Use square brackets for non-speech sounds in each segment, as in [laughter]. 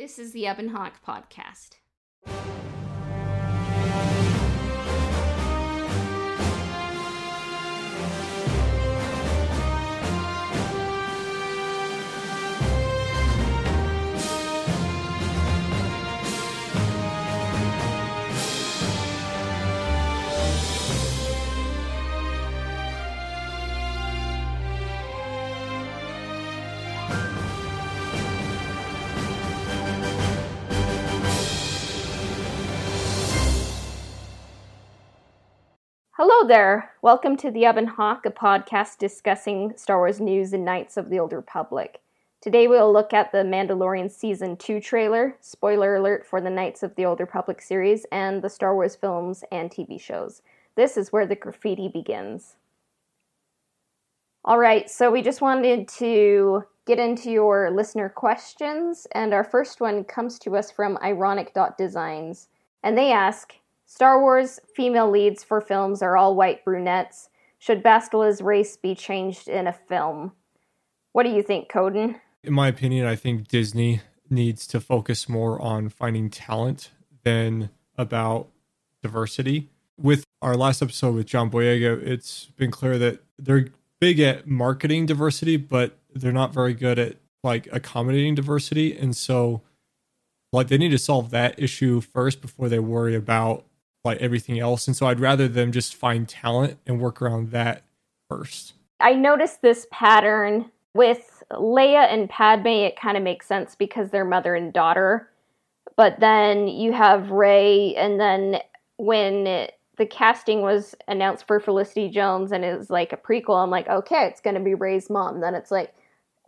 This is the Ebon Hawk podcast. Hello there. Welcome to the Ebon Hawk, a podcast discussing Star Wars news and Knights of the Old Republic. Today we'll look at the Mandalorian Season 2 trailer, spoiler alert for the Knights of the Old Republic series, and the Star Wars films and TV shows. This is where the graffiti begins. Alright, so we just wanted to get into your listener questions, and our first one comes to us from Ironic.designs. And they ask, Star Wars female leads for films are all white brunettes. Should Bastila's race be changed in a film? What do you think, Coden? In my opinion, I think Disney needs to focus more on finding talent than about diversity. With our last episode with John Boyega, it's been clear that they're big at marketing diversity, but they're not very good at like accommodating diversity. And so like they need to solve that issue first before they worry about like everything else. And so I'd rather them just find talent and work around that first. I noticed this pattern with Leia and Padme. It kind of makes sense because they're mother and daughter. But then you have Rey, and then when it, the casting was announced for Felicity Jones and it was like a prequel, I'm like, okay, it's going to be Rey's mom. Then it's like,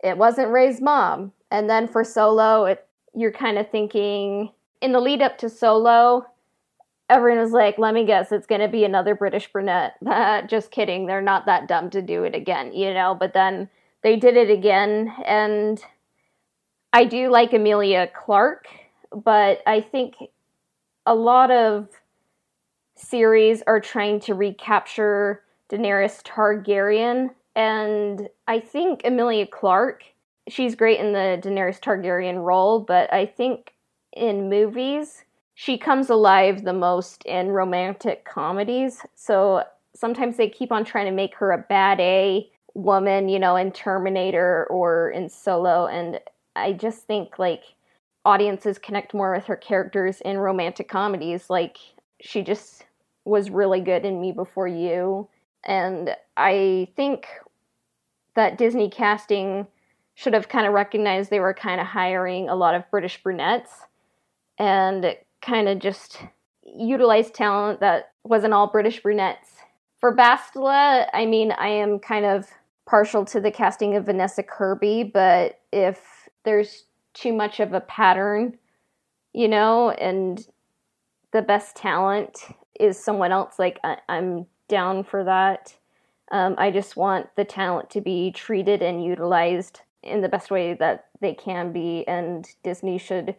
it wasn't Rey's mom. And then for Solo, it, you're kind of thinking in the lead up to Solo, everyone was like, let me guess, it's going to be another British brunette. [laughs] Just kidding. They're not that dumb to do it again, you know? But then they did it again. And I do like Emilia Clarke, but I think a lot of series are trying to recapture Daenerys Targaryen. And I think Emilia Clarke, she's great in the Daenerys Targaryen role, but I think in movies, she comes alive the most in romantic comedies. So sometimes they keep on trying to make her a bad A woman, you know, in Terminator or in Solo. And I just think like audiences connect more with her characters in romantic comedies. Like she just was really good in Me Before You. And I think that Disney casting should have kind of recognized they were kind of hiring a lot of British brunettes and kind of just utilized talent that wasn't all British brunettes. For Bastila, I mean, I am kind of partial to the casting of Vanessa Kirby, but if there's too much of a pattern, you know, and the best talent is someone else, like I- am down for that. Um, I just want the talent to be treated and utilized in the best way that they can be, and Disney should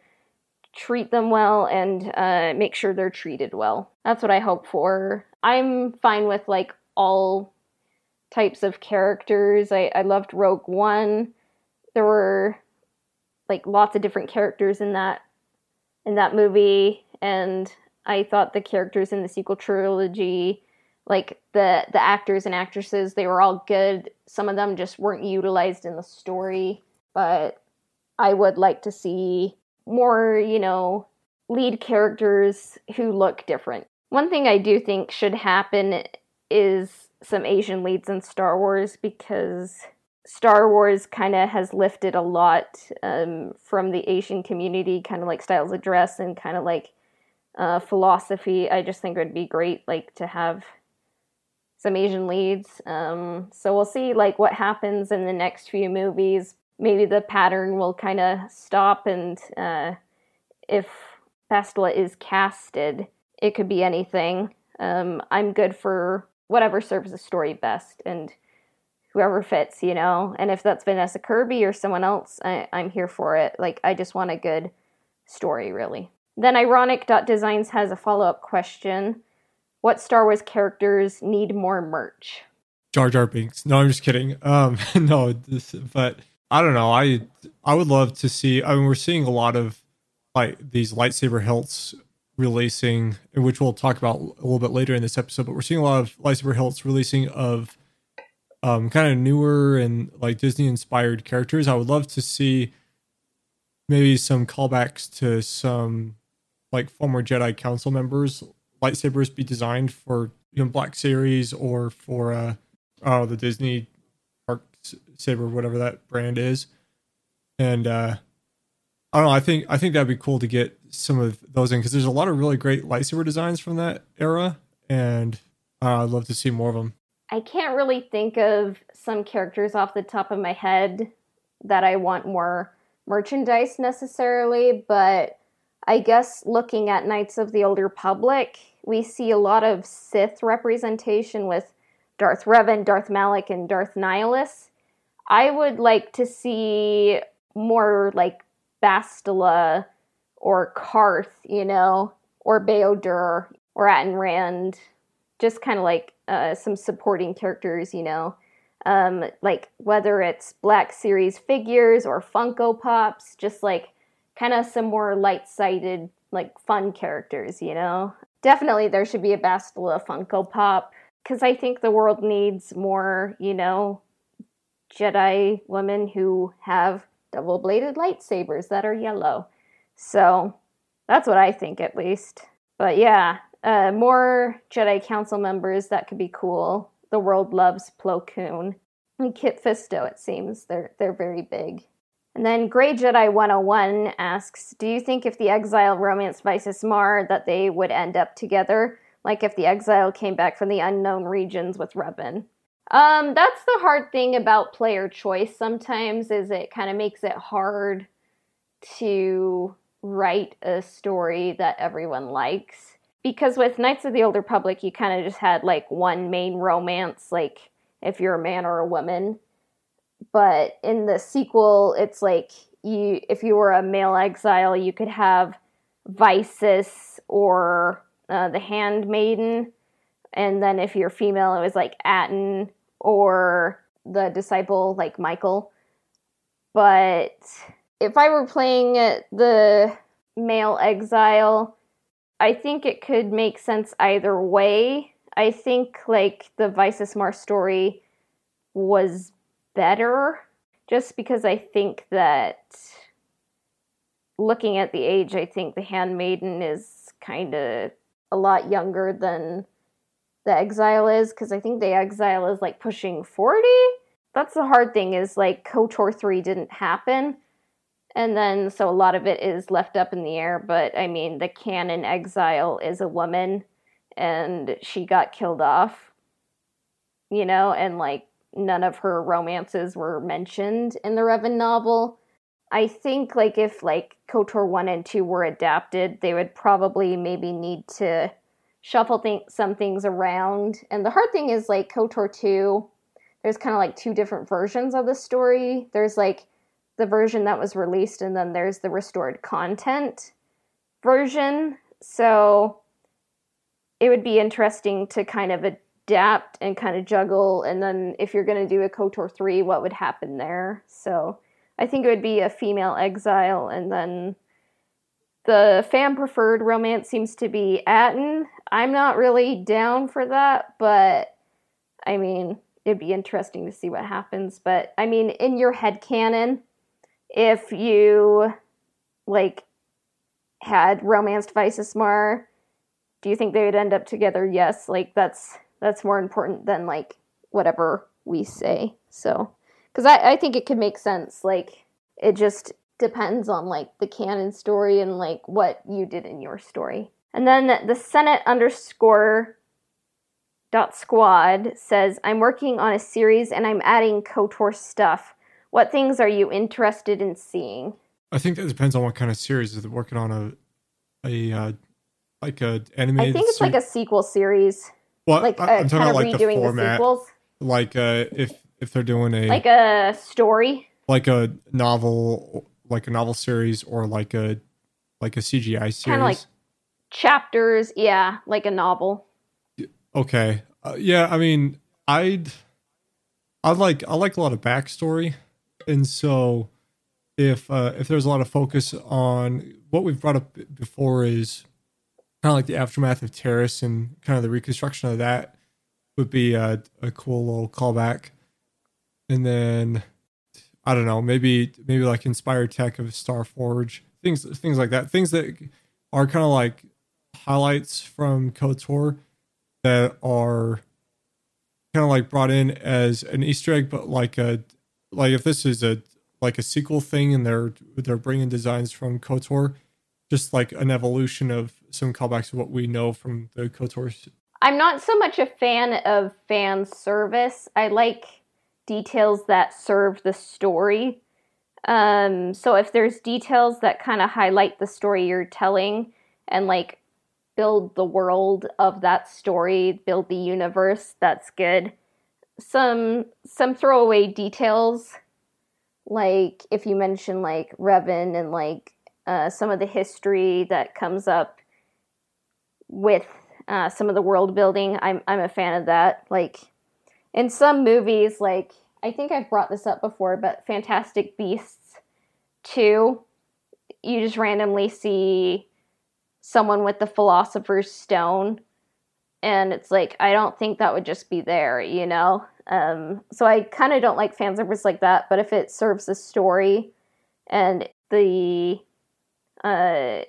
treat them well and uh, make sure they're treated well. That's what I hope for. I'm fine with like all types of characters. I, I loved Rogue One. There were like lots of different characters in that in that movie, and I thought the characters in the sequel trilogy, like the the actors and actresses, they were all good. Some of them just weren't utilized in the story, but I would like to see more, you know, lead characters who look different. One thing I do think should happen is some Asian leads in Star Wars because Star Wars kind of has lifted a lot um, from the Asian community, kind of like styles of dress and kind of like uh, philosophy. I just think it would be great, like to have some Asian leads. Um, so we'll see, like what happens in the next few movies maybe the pattern will kind of stop and uh, if Bastila is casted, it could be anything. Um, I'm good for whatever serves the story best and whoever fits, you know. And if that's Vanessa Kirby or someone else, I, I'm here for it. Like, I just want a good story, really. Then Ironic.designs has a follow up question What Star Wars characters need more merch? Jar Jar Binks. No, I'm just kidding. Um, [laughs] no, this, but I don't know. I I would love to see. I mean, we're seeing a lot of like these lightsaber hilts releasing, which we'll talk about a little bit later in this episode. But we're seeing a lot of lightsaber hilts releasing of um, kind of newer and like Disney inspired characters. I would love to see maybe some callbacks to some like former Jedi Council members lightsabers be designed for you know Black Series or for uh oh the Disney Saber whatever that brand is, and uh I don't know. I think I think that'd be cool to get some of those in because there's a lot of really great lightsaber designs from that era, and uh, I'd love to see more of them. I can't really think of some characters off the top of my head that I want more merchandise necessarily, but I guess looking at Knights of the Old Republic, we see a lot of Sith representation with Darth Revan, Darth Malak, and Darth Nihilus. I would like to see more like Bastila or Carth, you know, or Bao-Dur or Atton Rand, just kind of like uh, some supporting characters, you know, um, like whether it's Black Series figures or Funko Pops, just like kind of some more light sided, like fun characters, you know. Definitely there should be a Bastila Funko Pop because I think the world needs more, you know, Jedi women who have double bladed lightsabers that are yellow. So that's what I think, at least. But yeah, uh, more Jedi Council members. That could be cool. The world loves Plo Koon and Kit Fisto. It seems they're they're very big. And then Grey Jedi 101 asks, "Do you think if the exile romanced Visas Marr that they would end up together, like if the exile came back from the unknown regions with Revan?" Um, that's the hard thing about player choice. Sometimes is it kind of makes it hard to write a story that everyone likes because with Knights of the Old Republic, you kind of just had like one main romance, like if you're a man or a woman. But in the sequel, it's like you if you were a male exile, you could have Visas or uh, the Handmaiden, and then if you're female, it was like Atton or the disciple, like Michael. But if I were playing the male exile, I think it could make sense either way. I think like the Visas Marr story was better just because I think that looking at the age, I think the handmaiden is kind of a lot younger than the exile is because I think the exile is like pushing 40. That's the hard thing is like KOTOR 3 didn't happen. And then, so a lot of it is left up in the air. But I mean, the canon exile is a woman and she got killed off, you know, and like none of her romances were mentioned in the Revan novel. I think like if like KOTOR 1 and 2 were adapted, they would probably maybe need to shuffle th- some things around. And the hard thing is like KOTOR 2, there's kind of like two different versions of the story. There's like the version that was released, and then there's the restored content version. So it would be interesting to kind of adapt and kind of juggle. And then if you're going to do a KOTOR 3, what would happen there? So I think it would be a female exile, and then the fan preferred romance seems to be Atton. I'm not really down for that, but I mean, it'd be interesting to see what happens. But I mean, in your head canon, if you like had romanced Visas Marr, do you think they would end up together? Yes, like that's that's more important than like whatever we say. So, because I I think it could make sense. Like it just depends on like the canon story and like what you did in your story. And then the Senate underscore dot squad says, I'm working on a series and I'm adding KOTOR stuff. What things are you interested in seeing? I think that depends on what kind of series. Is it working on a a uh, like a animated? I think it's ser- like a sequel series. Well, like I, am uh, talking about like the format. The sequels. Like uh, if if they're doing a like a story, like a novel, like a novel series, or like a like a CGI series, kind of like chapters. Yeah, like a novel. Okay. Uh, yeah, I mean, I'd I like I like a lot of backstory and so if uh, if there's a lot of focus on what we've brought up before is kind of like the aftermath of Taris and kind of the reconstruction of that would be a, a cool little callback. And then I don't know, maybe maybe like inspired tech of Starforge, things things like that, things that are kind of like highlights from KOTOR that are kind of like brought in as an Easter egg, but like a like if this is a like a sequel thing and they're they're bringing designs from KOTOR, just like an evolution of some callbacks to what we know from the KOTOR. I'm not so much a fan of fan service. I like details that serve the story. Um, so if there's details that kind of highlight the story you're telling and like build the world of that story, build the universe, that's good. Some some throwaway details like if you mention like Revan and like uh, some of the history that comes up with uh, some of the world building, I'm I'm a fan of that. Like in some movies, like I think I've brought this up before, but Fantastic Beasts 2, you just randomly see someone with the Philosopher's Stone, and it's like I don't think that would just be there, you know. Um, so I kind of don't like fan service like that, but if it serves the story and the uh,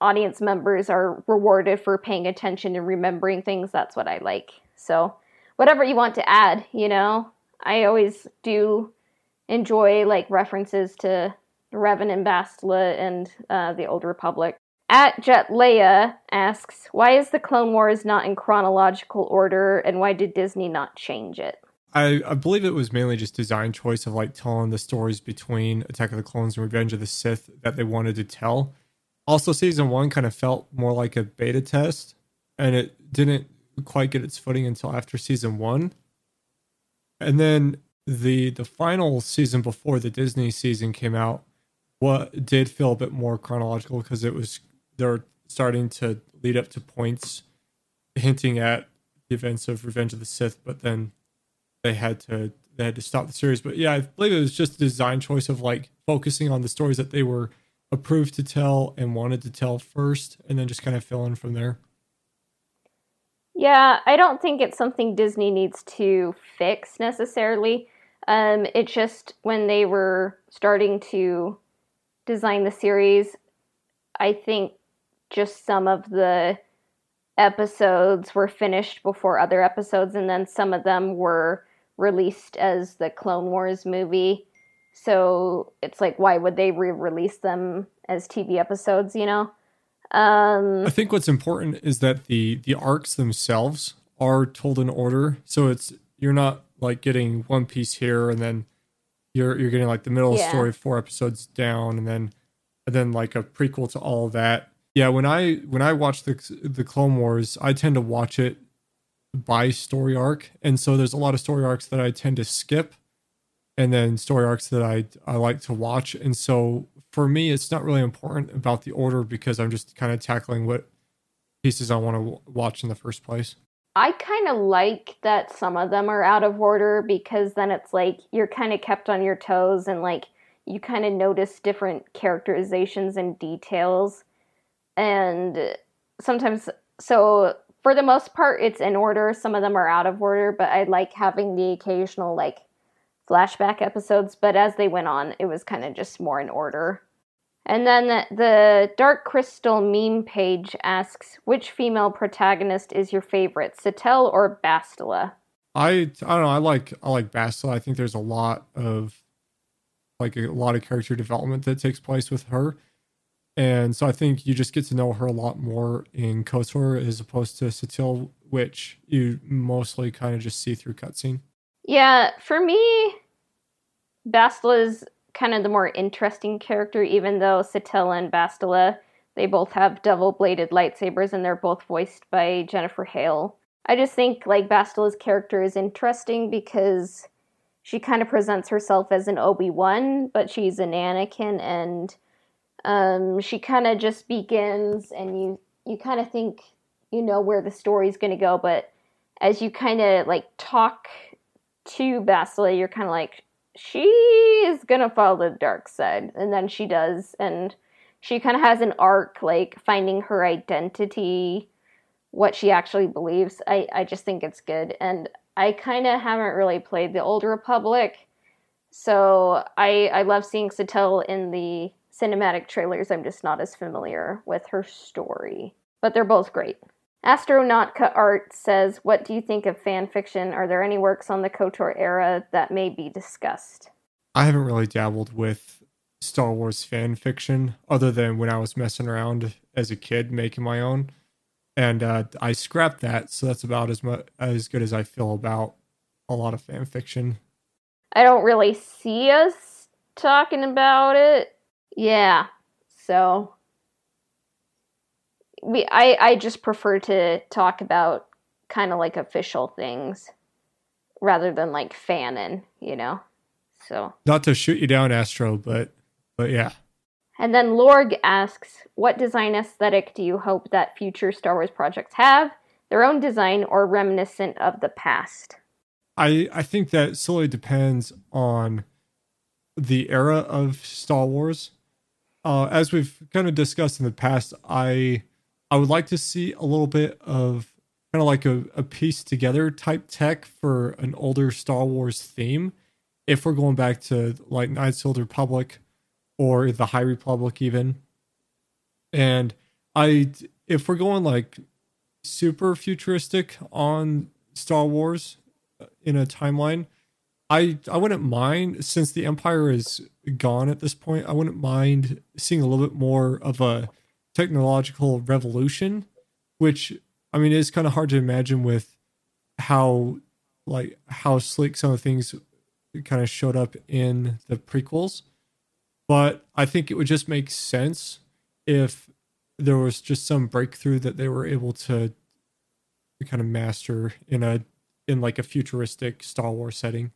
audience members are rewarded for paying attention and remembering things, that's what I like. So whatever you want to add, you know, I always do enjoy like references to Revan and Bastila and uh, the Old Republic. At Jet Leia asks, why is the Clone Wars not in chronological order and why did Disney not change it? I, I believe it was mainly just design choice of like telling the stories between Attack of the Clones and Revenge of the Sith that they wanted to tell. Also, season one kind of felt more like a beta test, and it didn't quite get its footing until after season one. And then the the final season before the Disney season came out, what did feel a bit more chronological because it was they're starting to lead up to points hinting at the events of Revenge of the Sith, but then they had to they had to stop the series. But yeah, I believe it was just a design choice of like focusing on the stories that they were approved to tell and wanted to tell first, and then just kind of fill in from there. Yeah, I don't think it's something Disney needs to fix necessarily. Um, it's just when they were starting to design the series, I think just some of the episodes were finished before other episodes, and then some of them were released as the Clone Wars movie. So it's like, why would they re release them as TV episodes, you know? Um, I think what's important is that the the arcs themselves are told in order. So it's you're not like getting one piece here and then you're you're getting like the middle yeah. story four episodes down and then and then like a prequel to all of that. Yeah, when I when I watch the the Clone Wars, I tend to watch it by story arc, and so there's a lot of story arcs that I tend to skip, and then story arcs that I I like to watch. And so for me, it's not really important about the order because I'm just kind of tackling what pieces I want to w- watch in the first place. I kind of like that some of them are out of order because then it's like you're kind of kept on your toes and like you kind of notice different characterizations and details. And sometimes, so for the most part, it's in order. Some of them are out of order, but I like having the occasional like flashback episodes. But as they went on, it was kind of just more in order. And then the, Dark Crystal meme page asks, which female protagonist is your favorite, Satele or Bastila? I I don't know. I like I like Bastila. I think there's a lot of like a lot of character development that takes place with her. And so I think you just get to know her a lot more in KOTOR as opposed to Satele, which you mostly kind of just see through cutscene. Yeah, for me, Bastila is kind of the more interesting character, even though Satele and Bastila, they both have double bladed lightsabers and they're both voiced by Jennifer Hale. I just think like Bastila's character is interesting because she kind of presents herself as an Obi-Wan, but she's an Anakin and um, she kind of just begins and you you kind of think you know where the story's going to go but as you kind of like talk to Bastila you're kind of like she is gonna follow the dark side, and then she does, and she kind of has an arc, like finding her identity, what she actually believes. I I just think it's good, and I kind of haven't really played the Old Republic, so I I love seeing Satele in the cinematic trailers. I'm just not as familiar with her story, but they're both great. Astronautica Art says, What do you think of fan fiction? Are there any works on the KOTOR era that may be discussed? I haven't really dabbled with Star Wars fan fiction other than when I was messing around as a kid making my own. And uh, I scrapped that, so that's about as much as good as I feel about a lot of fan fiction. I don't really see us talking about it. Yeah. So we I I just prefer to talk about kind of like official things rather than like fanning, you know. So not to shoot you down, Astro, but but yeah. And then Lorg asks, "What design aesthetic do you hope that future Star Wars projects have? Their own design or reminiscent of the past?" I I think that solely depends on the era of Star Wars. Uh, as we've kind of discussed in the past, I I would like to see a little bit of kind of like a, a piece together type tech for an older Star Wars theme. If we're going back to like Knights of the Republic or the High Republic, even. And I, if we're going like super futuristic on Star Wars uh, in a timeline, I I wouldn't mind since the Empire is gone at this point. I wouldn't mind seeing a little bit more of a technological revolution, which I mean is kind of hard to imagine with how like how slick some of the things kind of showed up in the prequels. But I think it would just make sense if there was just some breakthrough that they were able to kind of master in a in like a futuristic Star Wars setting.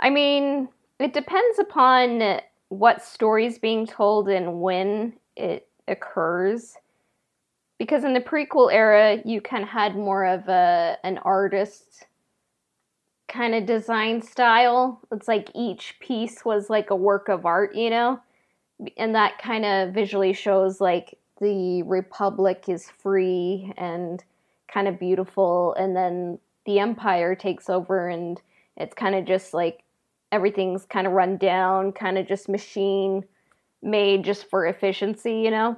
I mean, it depends upon what story's being told and when it occurs. Because in the prequel era you kind of had more of a an artist kind of design style. It's like each piece was like a work of art you know? And that kind of visually shows like the republic is free and kind of beautiful and then the empire takes over and it's kind of just like everything's kind of run down kind of just machine made just for efficiency, you know?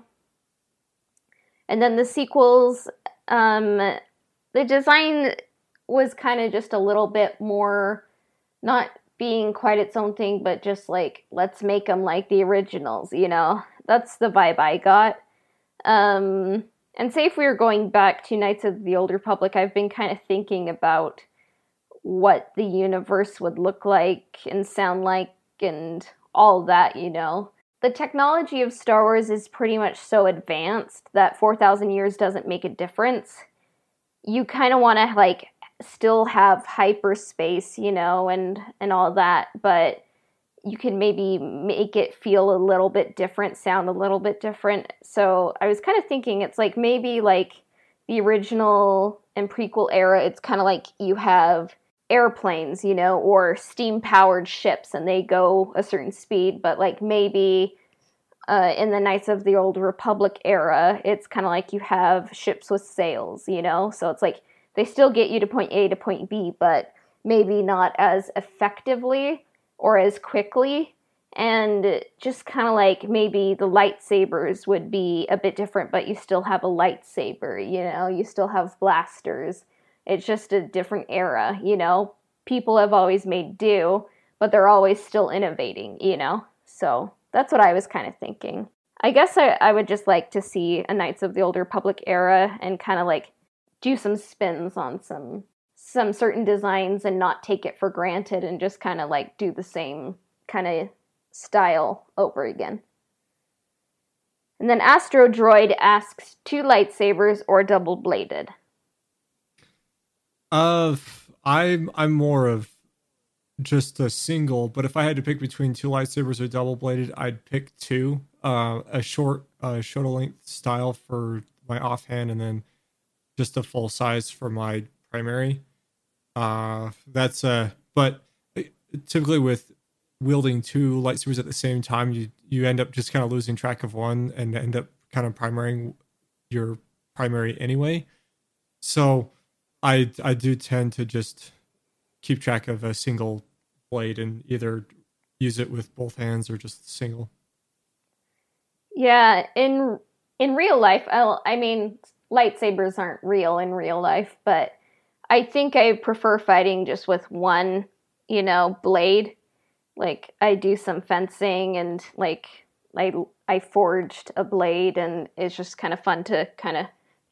And then the sequels, um, the design was kind of just a little bit more not being quite its own thing, but just like, let's make them like the originals, you know? That's the vibe I got. Um, and say if we were going back to Knights of the Old Republic, I've been kind of thinking about what the universe would look like and sound like and all that, you know the technology of Star Wars is pretty much so advanced that 4,000 years doesn't make a difference. You kind of want to like still have hyperspace, you know, and and all that, but you can maybe make it feel a little bit different, sound a little bit different. So I was kind of thinking it's like maybe like the original and prequel era, it's kind of like you have airplanes, you know, or steam powered ships and they go a certain speed, but like maybe uh, in the Knights of the Old Republic era, it's kind of like you have ships with sails, you know? So it's like they still get you to point A to point B, but maybe not as effectively or as quickly. And just kind of like maybe the lightsabers would be a bit different, but you still have a lightsaber, you know? You still have blasters it's just a different era, you know? People have always made do, but they're always still innovating, you know? So that's what I was kind of thinking. I guess I, I would just like to see a Knights of the Old Republic era and kind of like do some spins on some some certain designs and not take it for granted and just kind of like do the same kind of style over again. And then Astro Droid asks two lightsabers or double bladed. Uh, I'm I'm more of just a single, but if I had to pick between two lightsabers or double bladed, I'd pick two. Uh, a short, uh, shoulder length style for my offhand, and then just a full size for my primary. Uh, that's uh, but typically with wielding two lightsabers at the same time, you you end up just kind of losing track of one and end up kind of primarying your primary anyway. So I I do tend to just keep track of a single blade and either use it with both hands or just single. Yeah, in in real life, I'll, I mean, lightsabers aren't real in real life, but I think I prefer fighting just with one, you know, blade. Like I do some fencing and like I I forged a blade and it's just kind of fun to kind of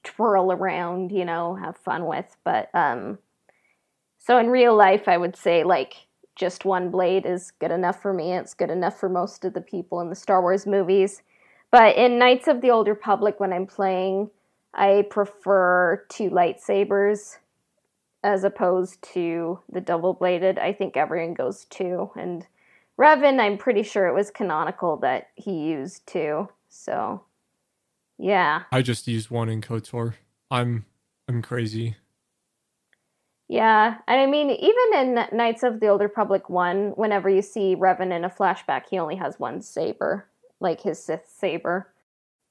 twirl around, you know, have fun with. But um so in real life I would say like just one blade is good enough for me. It's good enough for most of the people in the Star Wars movies. But in Knights of the Old Republic when I'm playing, I prefer two lightsabers as opposed to the double bladed. I think everyone goes two. And Revan, I'm pretty sure it was canonical that he used two. So, yeah. I just used one in KOTOR. I'm I'm crazy. Yeah, and I mean, even in Knights of the Old Republic 1, whenever you see Revan in a flashback, he only has one saber, like his Sith saber.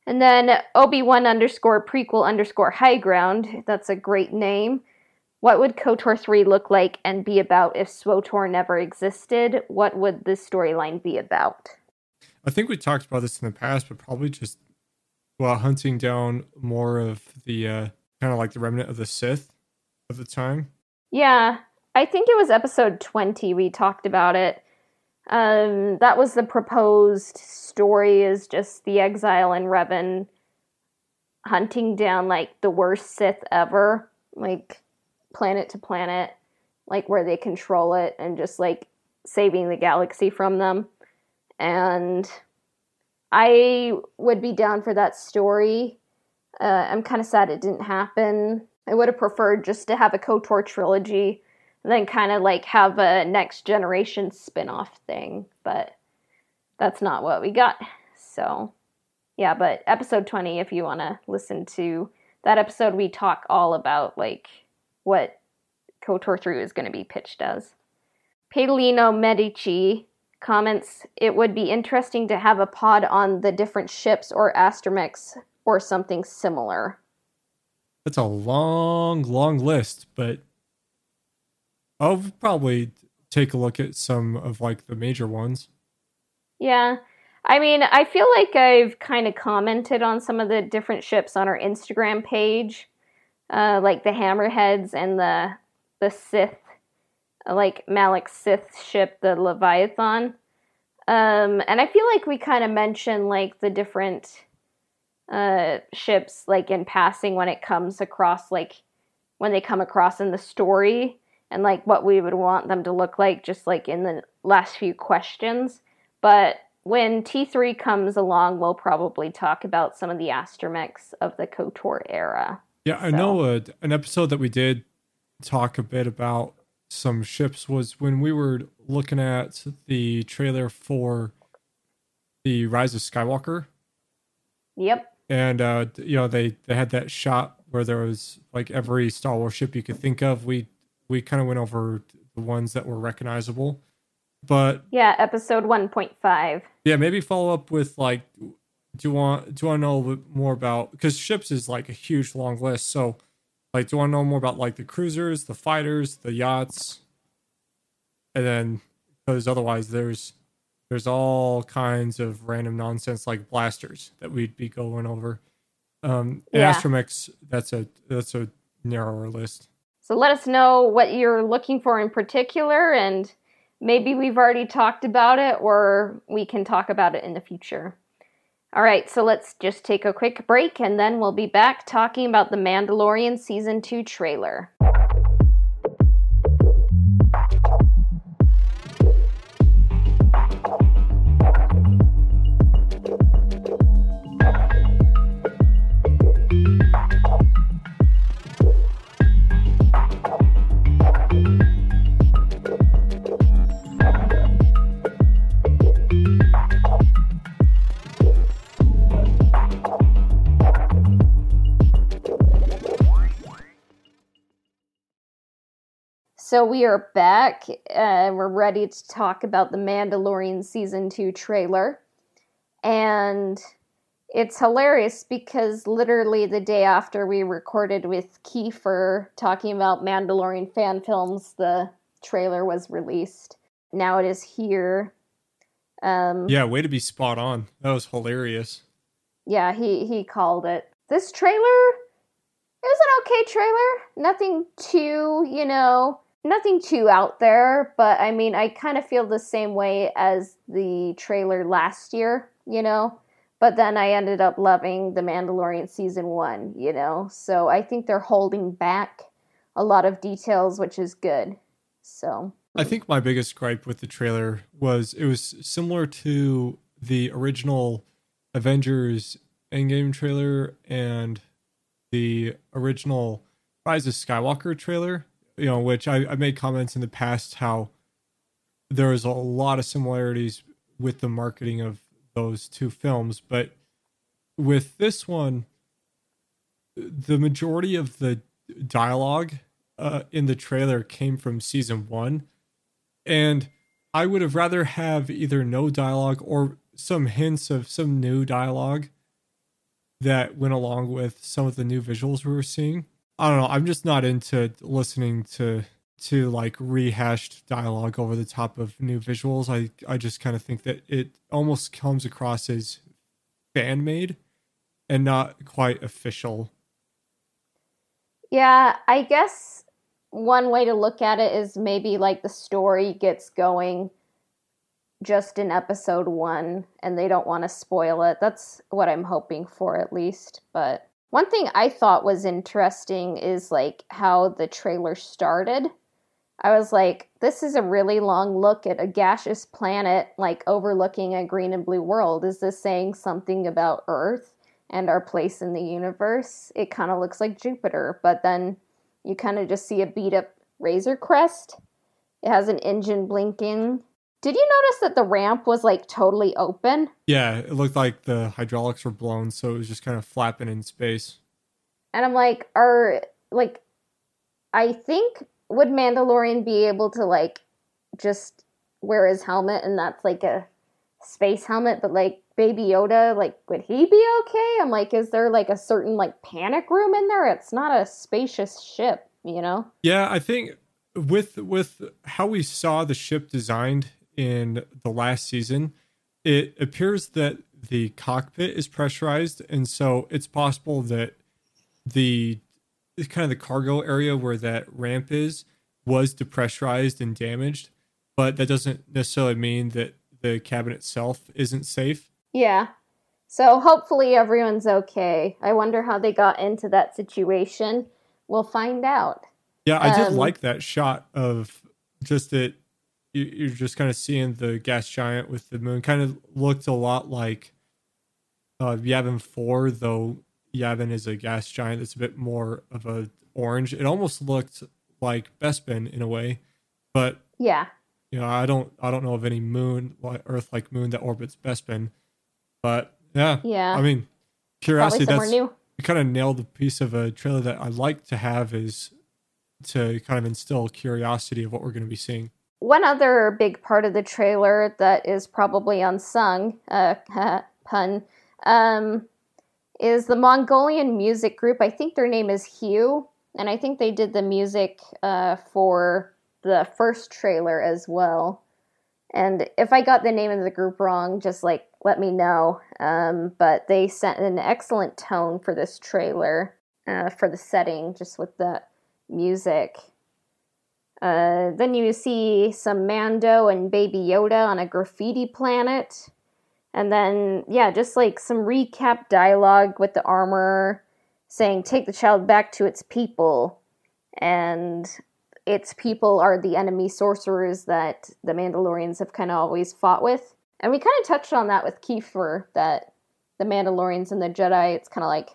And then Obi Wan underscore prequel underscore high ground, that's a great name. What would KOTOR 3 look like and be about if SWOTOR never existed? What would the storyline be about? I think we talked about this in the past, but probably just well hunting down more of the uh, kind of like the remnant of the Sith of the time. Yeah, I think it was episode 20 we talked about it. Um, that was the proposed story is just the exile and Revan hunting down like the worst Sith ever. Like planet to planet, like where they control it and just like saving the galaxy from them. And I would be down for that story. Uh, I'm kind of sad it didn't happen. I would have preferred just to have a KOTOR trilogy and then kind of like have a next generation spin off thing. But that's not what we got. So, yeah, but episode 20, if you want to listen to that episode, we talk all about like what KOTOR 3 is going to be pitched as. Pedalino Medici comments it would be interesting to have a pod on the different ships or astromechs or something similar. That's a long, long list, but I'll probably take a look at some of like the major ones. Yeah. I mean, I feel like I've kind of commented on some of the different ships on our Instagram page uh, like the Hammerheads and the the Sith, like Malak's Sith ship, the Leviathan. Um, and I feel like we kind of mentioned like the different uh, ships, like in passing when it comes across, like when they come across in the story, and like what we would want them to look like, just like in the last few questions. But when T3 comes along, we'll probably talk about some of the astromechs of the KOTOR era. Yeah, I know uh, an episode that we did talk a bit about some ships was when we were looking at the trailer for the Rise of Skywalker. Yep. And uh, you know they they had that shot where there was like every Star Wars ship you could think of. We we kind of went over the ones that were recognizable. But yeah, episode 1.5. Yeah, maybe follow up with like do you want do you want to know a little bit more about because ships is like a huge long list. So like do you want to know more about like the cruisers, the fighters, the yachts, and then because otherwise there's there's all kinds of random nonsense like blasters that we'd be going over. Um, yeah. Astromechs, that's a that's a narrower list. So let us know what you're looking for in particular, and maybe we've already talked about it, or we can talk about it in the future. All right, so let's just take a quick break and then we'll be back talking about the Mandalorian Season 2 trailer. So we are back. Uh, we're ready to talk about the Mandalorian season two trailer, and it's hilarious because literally the day after we recorded with Kiefer talking about Mandalorian fan films, the trailer was released. Now it is here. Um, Yeah, way to be spot on. That was hilarious. yeah, he he called it. This trailer it was an okay trailer. Nothing too, you know, nothing too out there, but I mean, I kind of feel the same way as the trailer last year, you know. But then I ended up loving The Mandalorian season 1, you know. So I think they're holding back a lot of details, which is good. So, I think my biggest gripe with the trailer was it was similar to the original Avengers Endgame trailer and the original Rise of Skywalker trailer, you know, which I, I made comments in the past how there was a lot of similarities with the marketing of those two films, but with this one, the majority of the dialogue uh, in the trailer came from season one, and I would have rather have either no dialogue or some hints of some new dialogue that went along with some of the new visuals we were seeing. I don't know. I'm just not into listening to to like rehashed dialogue over the top of new visuals. I I just kind of think that it almost comes across as fan made and not quite official. yeah, I guess one way to look at it is maybe like the story gets going just in episode one and they don't want to spoil it. That's what I'm hoping for, at least. But one thing I thought was interesting is like how the trailer started. I was like, this is a really long look at a gaseous planet, like overlooking a green and blue world. Is this saying something about Earth and our place in the universe? It kind of looks like Jupiter, but then you kind of just see a beat up Razor Crest. It has an engine blinking. Did you notice that the ramp was like totally open? Yeah, it looked like the hydraulics were blown, so it was just kind of flapping in space. And I'm like, are like, I think would Mandalorian be able to like just wear his helmet and that's like a space helmet, but like Baby Yoda, like would he be okay? I'm like, is there like a certain like panic room in there? It's not a spacious ship, you know? Yeah, I think with with how we saw the ship designed in the last season, it appears that the cockpit is pressurized, and so it's possible that the kind of the cargo area where that ramp is was depressurized and damaged, but that doesn't necessarily mean that the cabin itself isn't safe. Yeah. So hopefully everyone's okay. I wonder how they got into that situation. We'll find out. Yeah, I did Um, like that shot of just that you- you're just kind of seeing the gas giant with the moon. Kind of looked a lot like uh, Yavin 4, though Yavin is a gas giant that's a bit more of a orange. It almost looked like Bespin in a way, but Yeah. you know, I don't I don't know of any moon like Earth like moon that orbits Bespin. But yeah, Yeah. I mean, curiosity. That's new. you kind of nailed the piece of a trailer that I like to have is to kind of instill curiosity of what we're going to be seeing. One other big part of the trailer that is probably unsung, uh, [laughs] pun, um, is the Mongolian music group. I think their name is Hu, and I think they did the music uh, for the first trailer as well. And if I got the name of the group wrong, just like let me know. Um, but they set an excellent tone for this trailer, uh, for the setting, just with the music. Uh, then you see some Mando and Baby Yoda on a graffiti planet. And then, yeah, just like some recap dialogue with the armor saying, take the child back to its people. And its people are the enemy sorcerers that the Mandalorians have kind of always fought with. And we kind of touched on that with Kiefer, that the Mandalorians and the Jedi, it's kind of like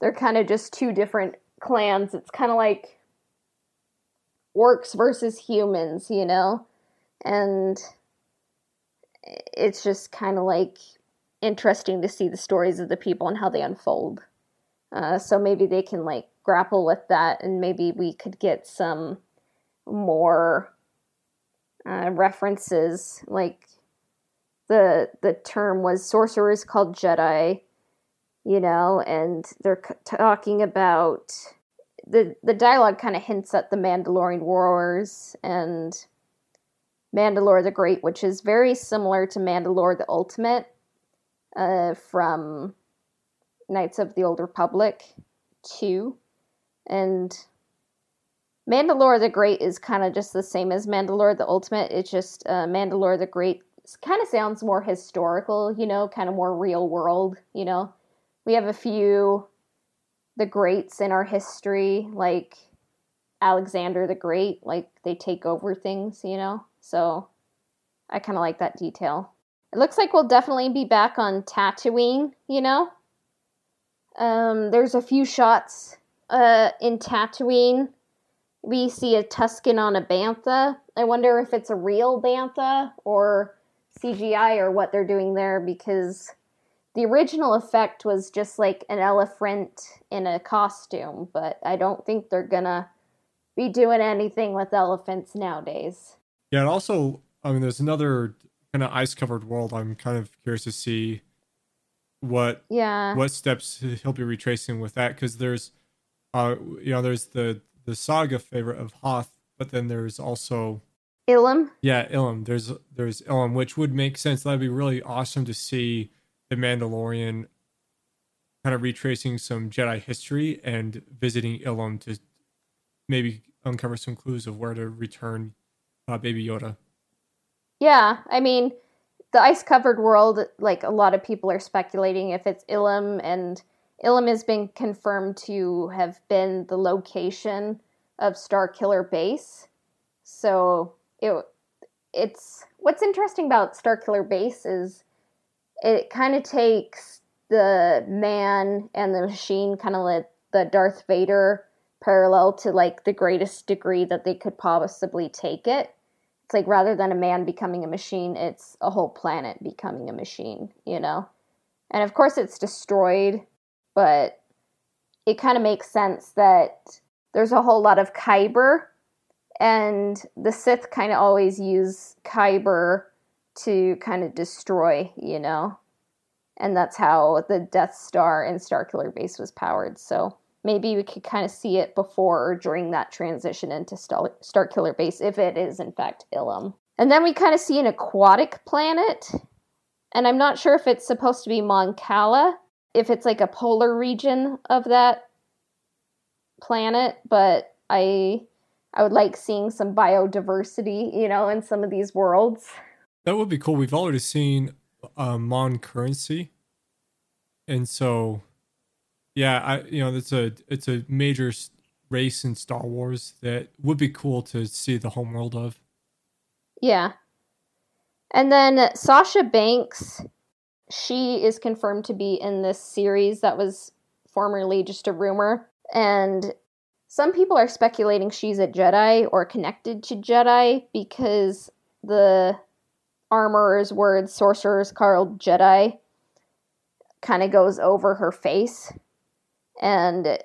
they're kind of just two different clans. It's kind of like orcs versus humans, you know? And it's just kind of like interesting to see the stories of the people and how they unfold. Uh, so maybe they can like grapple with that and maybe we could get some more uh, references. Like the the term was sorcerers called Jedi, you know, and they're c- talking about the the dialogue kind of hints at the Mandalorian Wars and Mandalore the Great, which is very similar to Mandalore the Ultimate uh, from Knights of the Old Republic 2. And Mandalore the Great is kind of just the same as Mandalore the Ultimate. It's just uh, Mandalore the Great kind of sounds more historical, you know, kind of more real world, you know. We have a few the greats in our history, like Alexander the Great, like they take over things, you know. So I kind of like that detail. It looks like we'll definitely be back on Tatooine, you know. Um, there's a few shots uh, in Tatooine. We see a Tusken on a bantha. I wonder if it's a real bantha or CGI or what they're doing there because the original effect was just like an elephant in a costume, but I don't think they're gonna be doing anything with elephants nowadays. Yeah, and also, I mean, there's another kind of ice covered world. I'm kind of curious to see what yeah what steps he'll be retracing with that because there's uh you know there's the the saga favorite of Hoth, but then there's also Ilum. Yeah, Ilum. There's there's Ilum, which would make sense. That'd be really awesome to see the Mandalorian kind of retracing some Jedi history and visiting Ilum to maybe uncover some clues of where to return uh, Baby Yoda. Yeah, I mean, the ice covered world, like a lot of people are speculating if it's Ilum, and Ilum has been confirmed to have been the location of Starkiller Base. So it it's what's interesting about Starkiller Base is it kind of takes the man and the machine, kind of like the Darth Vader parallel to like the greatest degree that they could possibly take it. It's like rather than a man becoming a machine, it's a whole planet becoming a machine, you know? And of course, it's destroyed, but it kind of makes sense that there's a whole lot of Kyber, and the Sith kind of always use Kyber to kind of destroy, you know? And that's how the Death Star and Starkiller Base was powered. So maybe we could kind of see it before or during that transition into Star- Starkiller Base if it is, in fact, Ilum. And then we kind of see an aquatic planet. And I'm not sure if it's supposed to be Mon Cala, if it's like a polar region of that planet, but I I would like seeing some biodiversity, you know, in some of these worlds. That would be cool. We've already seen uh, Mon currency, and so yeah, I you know it's a it's a major race in Star Wars that would be cool to see the homeworld of. Yeah, and then Sasha Banks, she is confirmed to be in this series that was formerly just a rumor, and some people are speculating she's a Jedi or connected to Jedi because the armorer's words, sorcerer's called Jedi kind of goes over her face. And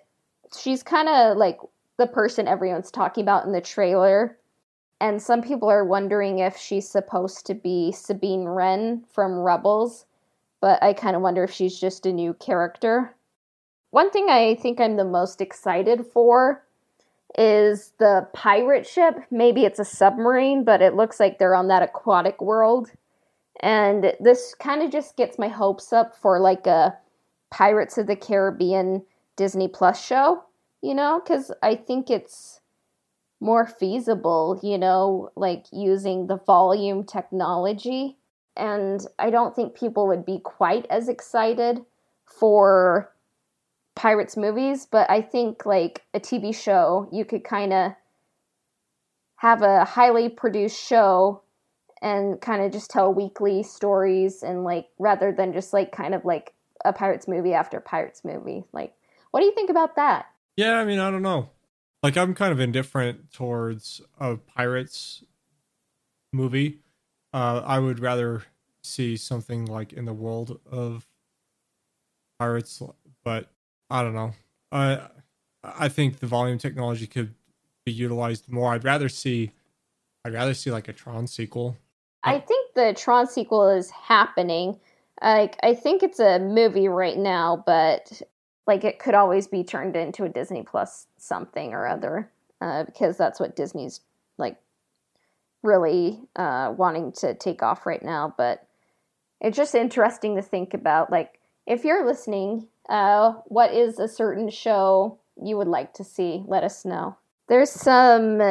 she's kind of like the person everyone's talking about in the trailer. And some people are wondering if she's supposed to be Sabine Wren from Rebels, but I kind of wonder if she's just a new character. One thing I think I'm the most excited for is the pirate ship. Maybe it's a submarine, but it looks like they're on that aquatic world. And this kind of just gets my hopes up for like a Pirates of the Caribbean Disney Plus show, you know, because I think it's more feasible, you know, like using the volume technology. And I don't think people would be quite as excited for Pirates movies, but I think like a TV show, you could kind of have a highly produced show and kind of just tell weekly stories and like rather than just like kind of like a Pirates movie after Pirates movie. Like, what do you think about that? Yeah, I mean, I don't know. Like, I'm kind of indifferent towards a Pirates movie. Uh, I would rather see something like in the world of Pirates, but I don't know. I I think the volume technology could be utilized more. I'd rather see I'd rather see like a Tron sequel. I think the Tron sequel is happening. Like I think it's a movie right now, but like it could always be turned into a Disney Plus something or other uh, because that's what Disney's like really uh, wanting to take off right now. But it's just interesting to think about. Like if you're listening, uh, what is a certain show you would like to see? Let us know. There's some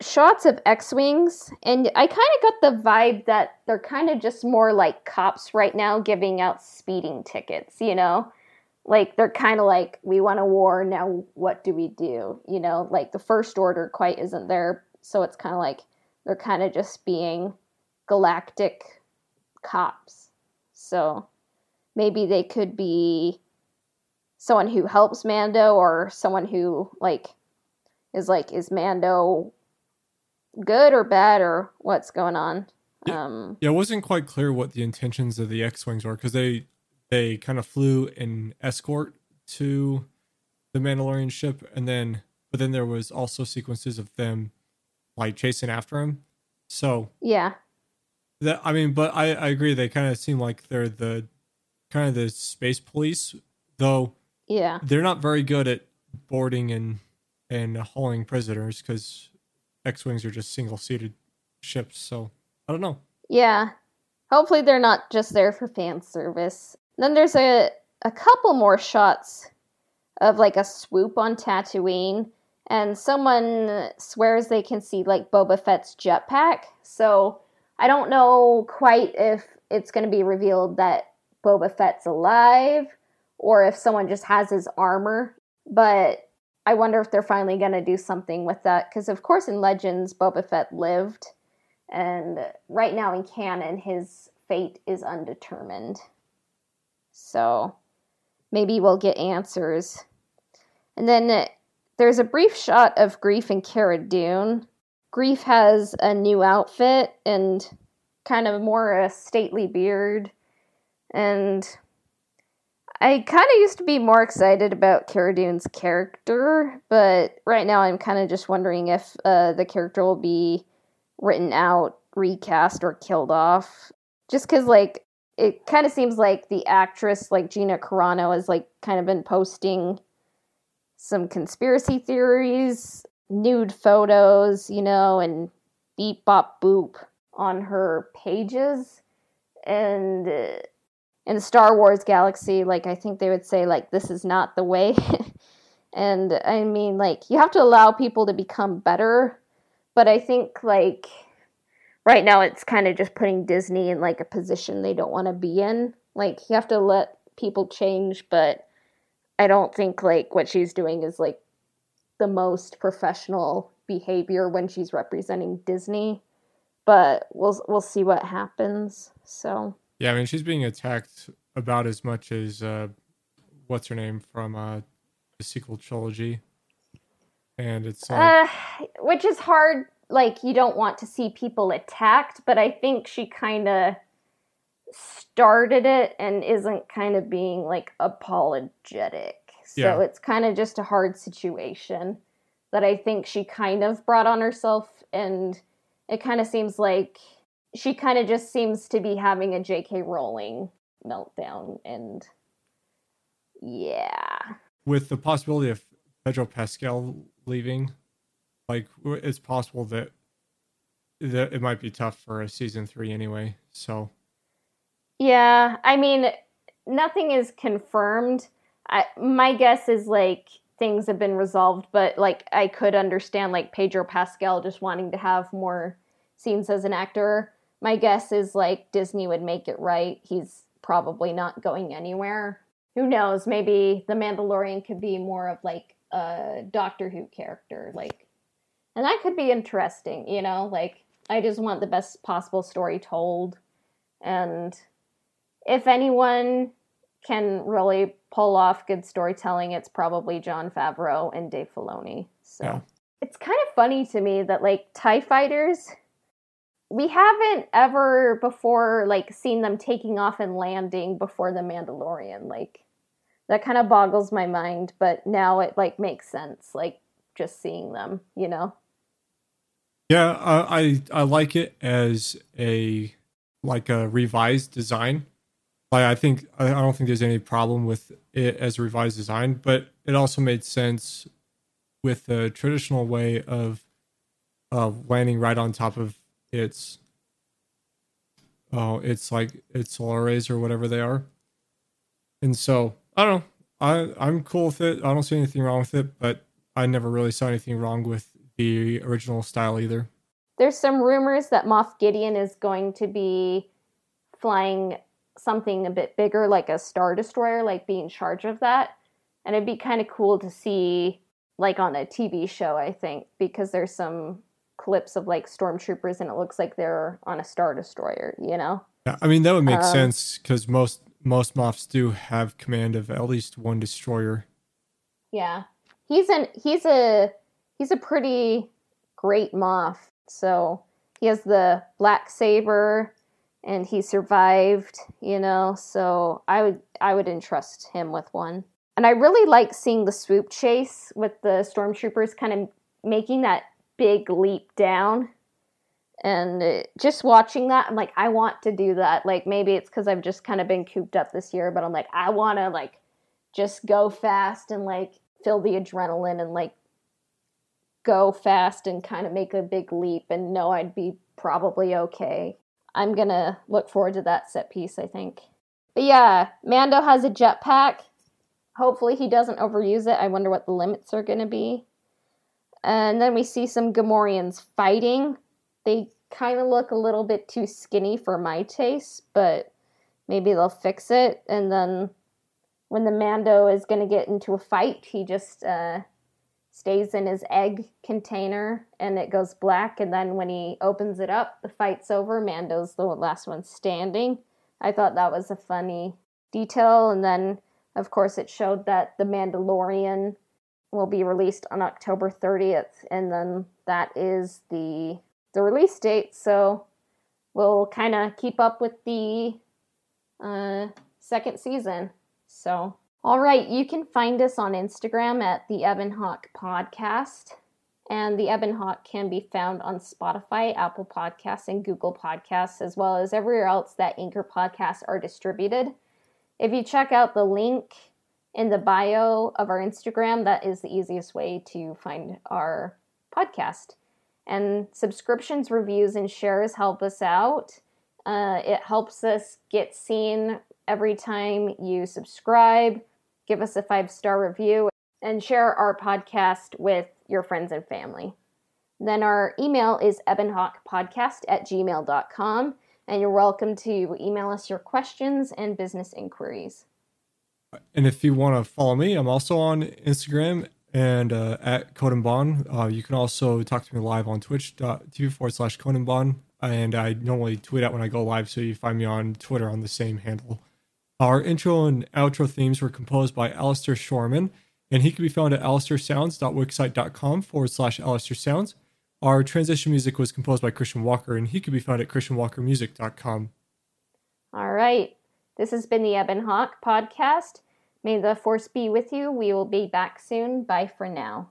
shots of X-wings, and I kind of got the vibe that they're kind of just more like cops right now, giving out speeding tickets. You know, like they're kind of like, we want a war now. What do we do? You know, like the First Order quite isn't there, so it's kind of like they're kind of just being galactic cops. So maybe they could be someone who helps Mando or someone who like is like is Mando good or bad or what's going on. Yeah, um, yeah it wasn't quite clear what the intentions of the X-wings were because they they kind of flew an escort to the Mandalorian ship, and then but then there was also sequences of them like chasing after him. So yeah, that I mean, but I I agree they kind of seem like they're the kind of the space police, though. Yeah, they're not very good at boarding and and hauling prisoners because X Wings are just single seated ships. So I don't know. Yeah. Hopefully they're not just there for fan service. Then there's a a couple more shots of like a swoop on Tatooine, and someone swears they can see like Boba Fett's jetpack. So I don't know quite if it's going to be revealed that Boba Fett's alive or if someone just has his armor. But I wonder if they're finally going to do something with that because, of course, in Legends, Boba Fett lived, and right now in canon, his fate is undetermined. So maybe we'll get answers. And then uh, there's a brief shot of Greef and Cara Dune. Greef has a new outfit and kind of more a stately beard. And I kind of used to be more excited about Cara Dune's character, but right now I'm kind of just wondering if uh, the character will be written out, recast, or killed off. Just because, like, it kind of seems like the actress, like Gina Carano, has like kind of been posting some conspiracy theories, nude photos, you know, and beep bop boop on her pages, and. Uh, in the Star Wars galaxy, like I think they would say like this is not the way. [laughs] and I mean like you have to allow people to become better, but I think like right now it's kind of just putting Disney in like a position they don't want to be in. Like you have to let people change, but I don't think like what she's doing is like the most professional behavior when she's representing Disney. But we'll we'll see what happens. So yeah, I mean she's being attacked about as much as uh, what's her name from uh, the sequel trilogy, and it's like, uh, which is hard. Like you don't want to see people attacked, but I think she kind of started it and isn't kind of being like apologetic. So yeah. it's kind of just a hard situation that I think she kind of brought on herself, and it kind of seems like she kind of just seems to be having a J.K. Rowling meltdown, and yeah. With the possibility of Pedro Pascal leaving, like it's possible that that it might be tough for a season three anyway. So, yeah, I mean, nothing is confirmed. I, my guess is like things have been resolved, but like I could understand like Pedro Pascal just wanting to have more scenes as an actor my guess is like Disney would make it right. He's probably not going anywhere. Who knows? Maybe the Mandalorian could be more of like a Doctor Who character, like, and that could be interesting. You know, like I just want the best possible story told, and if anyone can really pull off good storytelling, it's probably Jon Favreau and Dave Filoni. So yeah. it's kind of funny to me that like TIE fighters we haven't ever before like seen them taking off and landing before the Mandalorian. Like that kind of boggles my mind, but now it like makes sense like just seeing them, you know. Yeah, uh, I I like it as a like a revised design. Like I think I don't think there's any problem with it as a revised design, but it also made sense with the traditional way of of landing right on top of its oh it's like its solar arrays or whatever they are. And so I don't know. I I'm cool with it. I don't see anything wrong with it, but I never really saw anything wrong with the original style either. There's some rumors that Moff Gideon is going to be flying something a bit bigger, like a Star Destroyer, like be in charge of that. And it'd be kind of cool to see, like on a TV show, I think, because there's some clips of like stormtroopers and it looks like they're on a Star Destroyer, you know? Yeah, I mean, that would make um, sense because most most Moffs do have command of at least one destroyer. Yeah. He's an he's a he's a pretty great Moff. So he has the black saber and he survived, you know, so I would I would entrust him with one. And I really like seeing the swoop chase with the stormtroopers kind of making that big leap down. And uh, just watching that, I'm like, I want to do that. Like maybe it's because I've just kind of been cooped up this year, but I'm like, I want to like just go fast and like feel the adrenaline and like go fast and kind of make a big leap and know I'd be probably okay. I'm gonna look forward to that set piece, I think. But yeah, Mando has a jetpack. Hopefully he doesn't overuse it. I wonder what the limits are gonna be. And then we see some Gamorreans fighting. They kind of look a little bit too skinny for my taste, but maybe they'll fix it. And then when the Mando is going to get into a fight, he just uh, stays in his egg container and it goes black. And then when he opens it up, the fight's over. Mando's the last one standing. I thought that was a funny detail. And then, of course, it showed that The Mandalorian will be released on October 30th. And then that is the, the release date. So we'll kind of keep up with the uh, second season. So all right, you can find us on Instagram at the Ebon Hawk Podcast. And the Ebon Hawk can be found on Spotify, Apple Podcasts, and Google Podcasts, as well as everywhere else that Anchor podcasts are distributed. If you check out the link in the bio of our Instagram, that is the easiest way to find our podcast. And subscriptions, reviews, and shares help us out. Uh, it helps us get seen every time you subscribe give us a five star review, and share our podcast with your friends and family. Then our email is ebonhawkpodcast at gmail.com, and you're welcome to email us your questions and business inquiries. And if you want to follow me, I'm also on Instagram and uh, at Coden Bond. Uh, you can also talk to me live on twitch.tv forward slash Coden Bond. And I normally tweet out when I go live, so you find me on Twitter on the same handle. Our intro and outro themes were composed by Alistair Shorman, and he can be found at alistairsounds.wixsite.com forward slash alistairsounds. Our transition music was composed by Christian Walker, and he can be found at christianwalkermusic.com. All right. This has been the Ebon Hawk podcast. May the force be with you. We will be back soon. Bye for now.